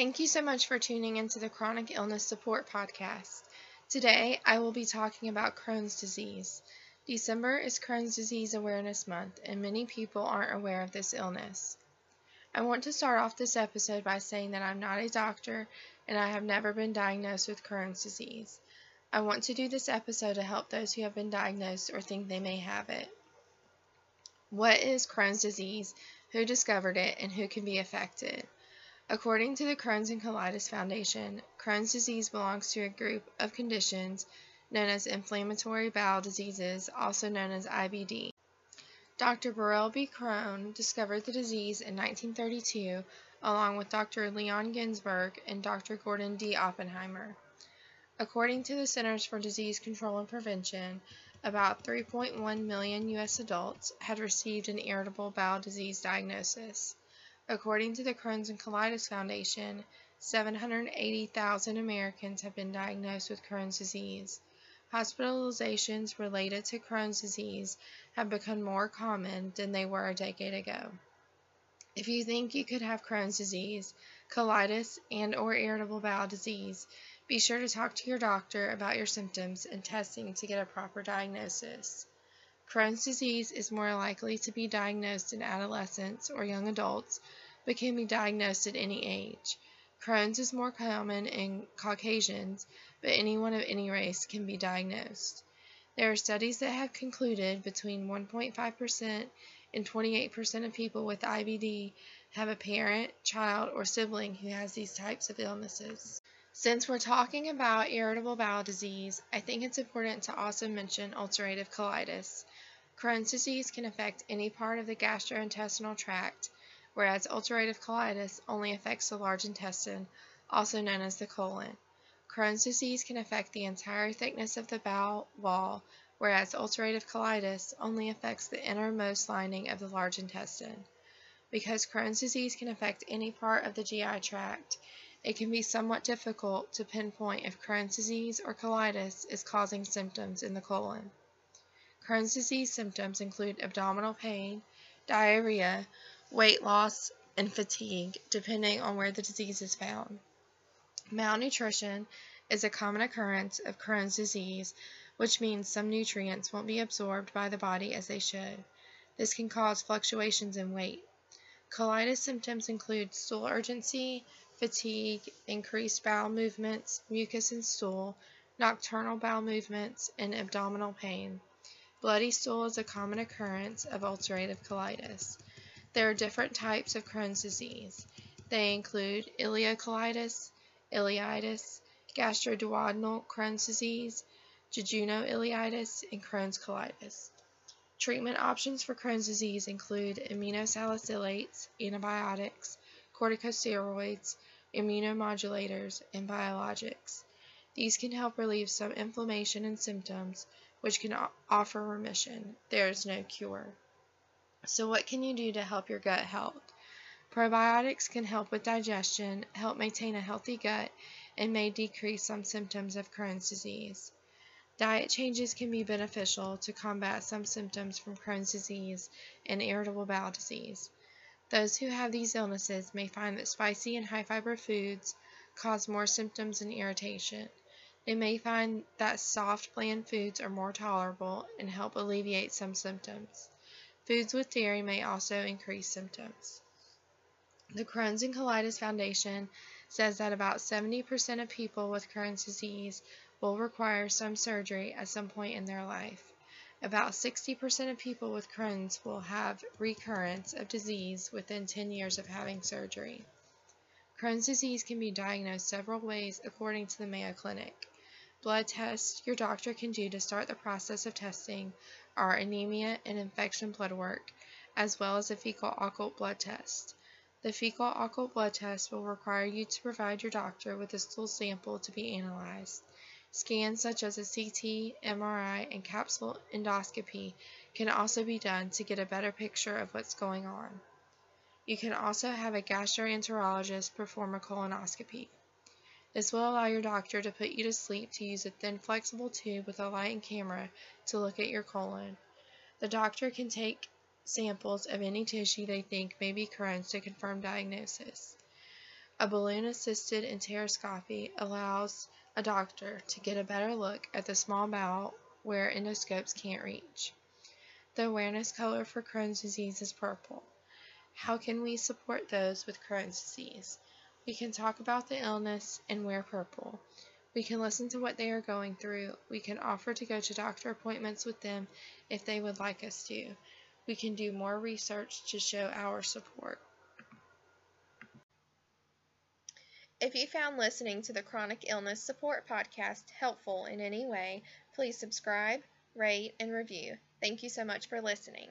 Thank you so much for tuning into the Chronic Illness Support Podcast. Today I will be talking about Crohn's disease. December is Crohn's Disease Awareness Month, and many people aren't aware of this illness. I want to start off this episode by saying that I'm not a doctor and I have never been diagnosed with Crohn's disease. I want to do this episode to help those who have been diagnosed or think they may have it. What is Crohn's disease? Who discovered it and who can be affected? According to the Crohn's and Colitis Foundation, Crohn's disease belongs to a group of conditions known as inflammatory bowel diseases, also known as IBD. Dr. Burrill B. Crohn discovered the disease in 1932 along with Dr. Leon Ginzburg and Dr. Gordon D. Oppenheimer. According to the Centers for Disease Control and Prevention, about 3.1 million U.S. adults had received an irritable bowel disease diagnosis. According to the Crohn's and Colitis Foundation, 780,000 Americans have been diagnosed with Crohn's disease. Hospitalizations related to Crohn's disease have become more common than they were a decade ago. If you think you could have Crohn's disease, colitis, and or irritable bowel disease, be sure to talk to your doctor about your symptoms and testing to get a proper diagnosis. Crohn's disease is more likely to be diagnosed in adolescents or young adults, but can be diagnosed at any age. Crohn's is more common in Caucasians, but anyone of any race can be diagnosed. There are studies that have concluded between 1.5% and 28% of people with IBD have a parent, child, or sibling who has these types of illnesses. Since we're talking about irritable bowel disease, I think it's important to also mention ulcerative colitis. Crohn's disease can affect any part of the gastrointestinal tract, whereas ulcerative colitis only affects the large intestine, also known as the colon. Crohn's disease can affect the entire thickness of the bowel wall, whereas ulcerative colitis only affects the innermost lining of the large intestine. Because Crohn's disease can affect any part of the GI tract, it can be somewhat difficult to pinpoint if Crohn's disease or colitis is causing symptoms in the colon. Crohn's disease symptoms include abdominal pain, diarrhea, weight loss, and fatigue, depending on where the disease is found. Malnutrition is a common occurrence of Crohn's disease, which means some nutrients won't be absorbed by the body as they should. This can cause fluctuations in weight. Colitis symptoms include stool urgency, fatigue, increased bowel movements, mucus and stool, nocturnal bowel movements, and abdominal pain. Bloody stool is a common occurrence of ulcerative colitis. There are different types of Crohn's disease. They include ileocolitis, ileitis, gastroduodenal Crohn's disease, jejuno-ileitis, and Crohn's colitis. Treatment options for Crohn's disease include aminosalicylates, antibiotics, corticosteroids, immunomodulators, and biologics. These can help relieve some inflammation and symptoms, which can offer remission. There is no cure. So what can you do to help your gut health? Probiotics can help with digestion, help maintain a healthy gut, and may decrease some symptoms of Crohn's disease. Diet changes can be beneficial to combat some symptoms from Crohn's disease and irritable bowel disease. Those who have these illnesses may find that spicy and high fiber foods cause more symptoms and irritation. They may find that soft, bland foods are more tolerable and help alleviate some symptoms. Foods with dairy may also increase symptoms. The Crohn's and Colitis Foundation says that about 70% of people with Crohn's disease will require some surgery at some point in their life. About 60% of people with Crohn's will have recurrence of disease within 10 years of having surgery. Crohn's disease can be diagnosed several ways according to the Mayo Clinic. Blood tests your doctor can do to start the process of testing are anemia and infection blood work, as well as a fecal occult blood test. The fecal occult blood test will require you to provide your doctor with a stool sample to be analyzed. Scans such as a CT, MRI, and capsule endoscopy can also be done to get a better picture of what's going on. You can also have a gastroenterologist perform a colonoscopy. This will allow your doctor to put you to sleep to use a thin flexible tube with a light and camera to look at your colon. The doctor can take samples of any tissue they think may be Crohn's to confirm diagnosis. A balloon assisted enteroscopy allows a doctor to get a better look at the small bowel where endoscopes can't reach. The awareness color for Crohn's disease is purple. How can we support those with Crohn's disease? We can talk about the illness and wear purple. We can listen to what they are going through. We can offer to go to doctor appointments with them if they would like us to. We can do more research to show our support. If you found listening to the Chronic Illness Support Podcast helpful in any way, please subscribe, rate, and review. Thank you so much for listening.